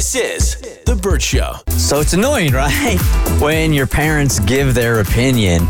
This is The Bert Show. So it's annoying, right? When your parents give their opinion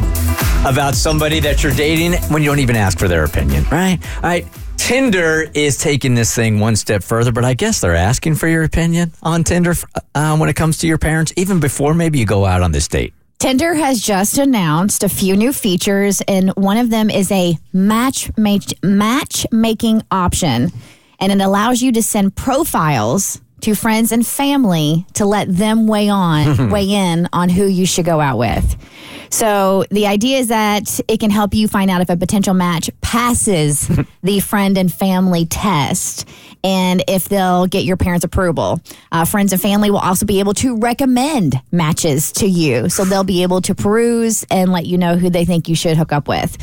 about somebody that you're dating when you don't even ask for their opinion, right? All right. Tinder is taking this thing one step further, but I guess they're asking for your opinion on Tinder uh, when it comes to your parents, even before maybe you go out on this date. Tinder has just announced a few new features, and one of them is a match matchmaking option, and it allows you to send profiles to friends and family to let them weigh on weigh in on who you should go out with. So the idea is that it can help you find out if a potential match passes the friend and family test and if they'll get your parents' approval. Uh, friends and family will also be able to recommend matches to you. So they'll be able to peruse and let you know who they think you should hook up with.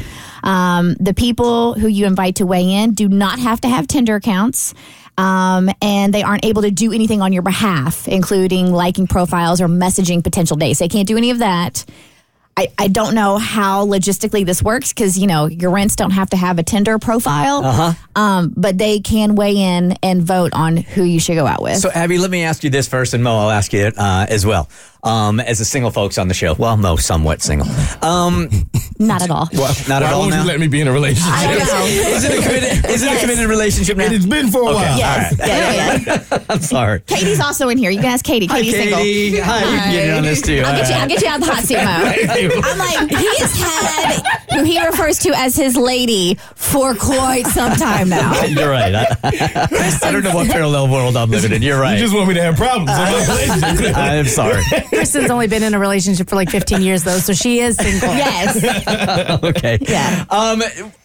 Um, the people who you invite to weigh in do not have to have Tinder accounts. Um, and they aren't able to do anything on your behalf, including liking profiles or messaging potential dates. They can't do any of that. I, I don't know how logistically this works because you know your rents don't have to have a Tinder profile, uh-huh. um, but they can weigh in and vote on who you should go out with. So Abby, let me ask you this first, and Mo, I'll ask you it uh, as well um, as a single folks on the show. Well, Mo, somewhat single. Um, not at all. Well, not Why at all. won't Now? you let me be in a relationship? I don't know. Is it a committed? Is it a committed relationship now? It's been for a while. Yes. Yeah, yeah, yeah. I'm sorry. Katie's also in here. You can ask Katie. Hi, Katie. single. Hi, you can get in on this too. I'll get you. Uh, I'll get you out of the hot seat, Mo. I'm like he's had who he refers to as his lady for quite some time now. You're right. I, I don't know what parallel world I'm living in. You're right. You just want me to have problems. in my relationship. I'm sorry. Kristen's only been in a relationship for like 15 years though, so she is single. Yes. okay. Yeah. Um,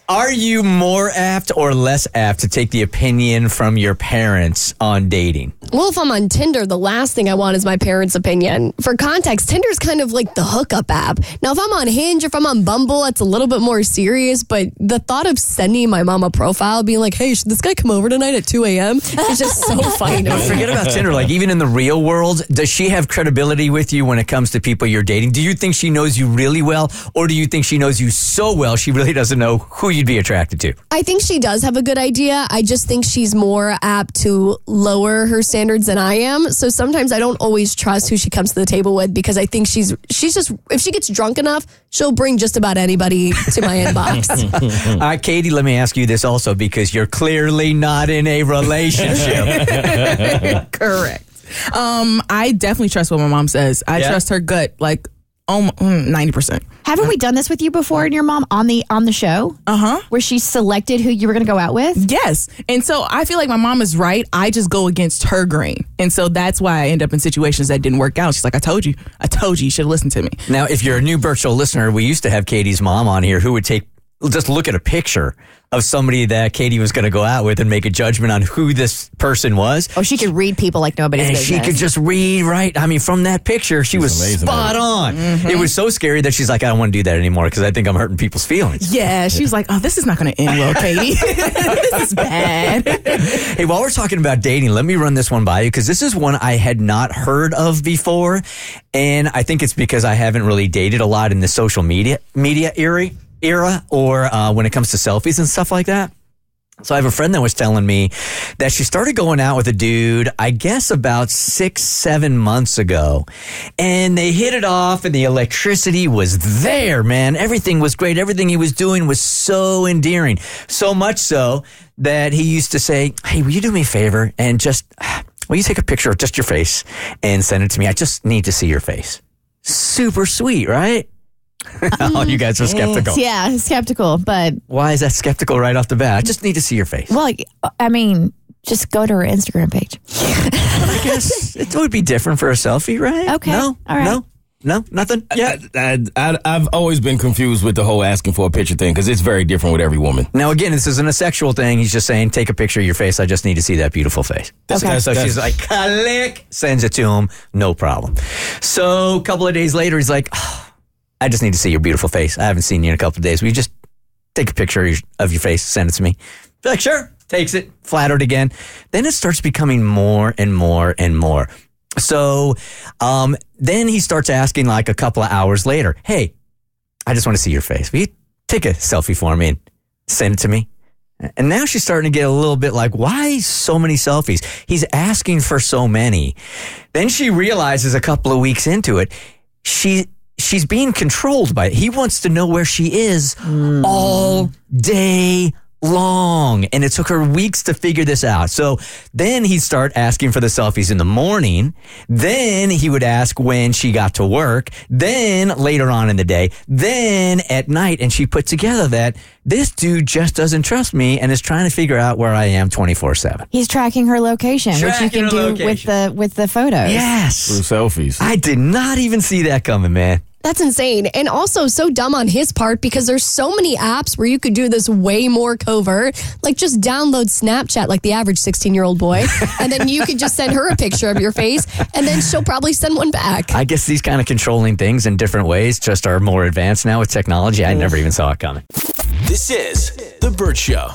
are you more apt or less apt to take the opinion from your parents on dating? Well, if I'm on Tinder, the last thing I want is my parents' opinion. For context, Tinder's kind of like the hookup app. Now, if I'm on Hinge, if I'm on Bumble, it's a little bit more serious, but the thought of sending my mom a profile, being like, hey, should this guy come over tonight at 2 a.m.? is just so funny forget about Tinder. Like even in the real world, does she have credibility with you when it comes to people you're dating? Do you think she knows you really well, or do you think she knows you so well she really doesn't know who you'd be attracted to? I think she does have a good idea. I just think she's more apt to lower her standards than I am. So sometimes I don't always trust who she comes to the table with because I think she's she's just if she gets drunk enough, she'll bring just about anybody to my inbox. All right, Katie, let me ask you this also because you're clearly not in a relationship. Correct. Um, I definitely trust what my mom says. I Yeah? trust her gut, like ninety percent. Haven't we done this with you before and your mom on the on the show? Uh huh. Where she selected who you were going to go out with? Yes, and so I feel like my mom is right. I just go against her grain, and so that's why I end up in situations that didn't work out. She's like, "I told you, I told you, you should have listened to me." now, if you're a new virtual listener, we used to have Katie's mom on here who would take just look at a picture of somebody that Katie was going to go out with and make a judgment on who this person was. Oh, she could read people like nobody's and business. she could just read right. I mean, from that picture, she was amazing, spot on. Mm-hmm. It was so scary that she's like, I don't want to do that anymore because I think I'm hurting people's feelings. Yeah, she was like, "Oh, this is not going to end well, Katie. this is bad." Hey, while we're talking about dating, let me run this one by you because this is one I had not heard of before, and I think it's because I haven't really dated a lot in the social media media era, era or uh, when it comes to selfies and stuff like that. So I have a friend that was telling me that she started going out with a dude, I guess about six, seven months ago. And they hit it off and the electricity was there, man. Everything was great. Everything he was doing was so endearing. So much so that he used to say, Hey, will you do me a favor and just, will you take a picture of just your face and send it to me? I just need to see your face. Super sweet, right? oh, you guys are mm. skeptical. yeah, skeptical, but Why is that skeptical right off the bat? I just need to see your face. well, I mean, just go to her Instagram page. I guess it would be different for a selfie, right? Okay. No. All right. No. No. Nothing. Yeah. I, I, I've always been confused with the whole asking for a picture thing because it's very different with every woman. Now again, this isn't a sexual thing. He's just saying, take a picture of your face. I just need to see that beautiful face. Okay. So she's like, click, sends it to him, no problem. So a couple of days later, he's like, "Oh, I just need to see your beautiful face. I haven't seen you in a couple of days. Will you just take a picture of your, of your face, send it to me? Be like, sure. Takes it, flattered again. Then it starts becoming more and more and more. So um, then he starts asking like a couple of hours later, hey, I just want to see your face. Will you take a selfie for me and send it to me? And now she's starting to get a little bit like, why so many selfies? He's asking for so many. Then she realizes a couple of weeks into it, she she's being controlled by it. He wants to know where she is all day long. And it took her weeks to figure this out. So then he'd start asking for the selfies in the morning. Then he would ask when she got to work. Then later on in the day. Then at night. And she put together that this dude just doesn't trust me and is trying to figure out where I am 24 7. He's tracking her location, which you can her do with the with the photos. Yes. Through selfies. I did not even see that coming, man. That's insane. And also so dumb on his part because there's so many apps where you could do this way more covert. Like just download Snapchat like the average 16 year old boy. and then you could just send her a picture of your face and then she'll probably send one back. I guess these kind of controlling things in different ways just are more advanced now with technology. I never even saw it coming. This is The Bert Show.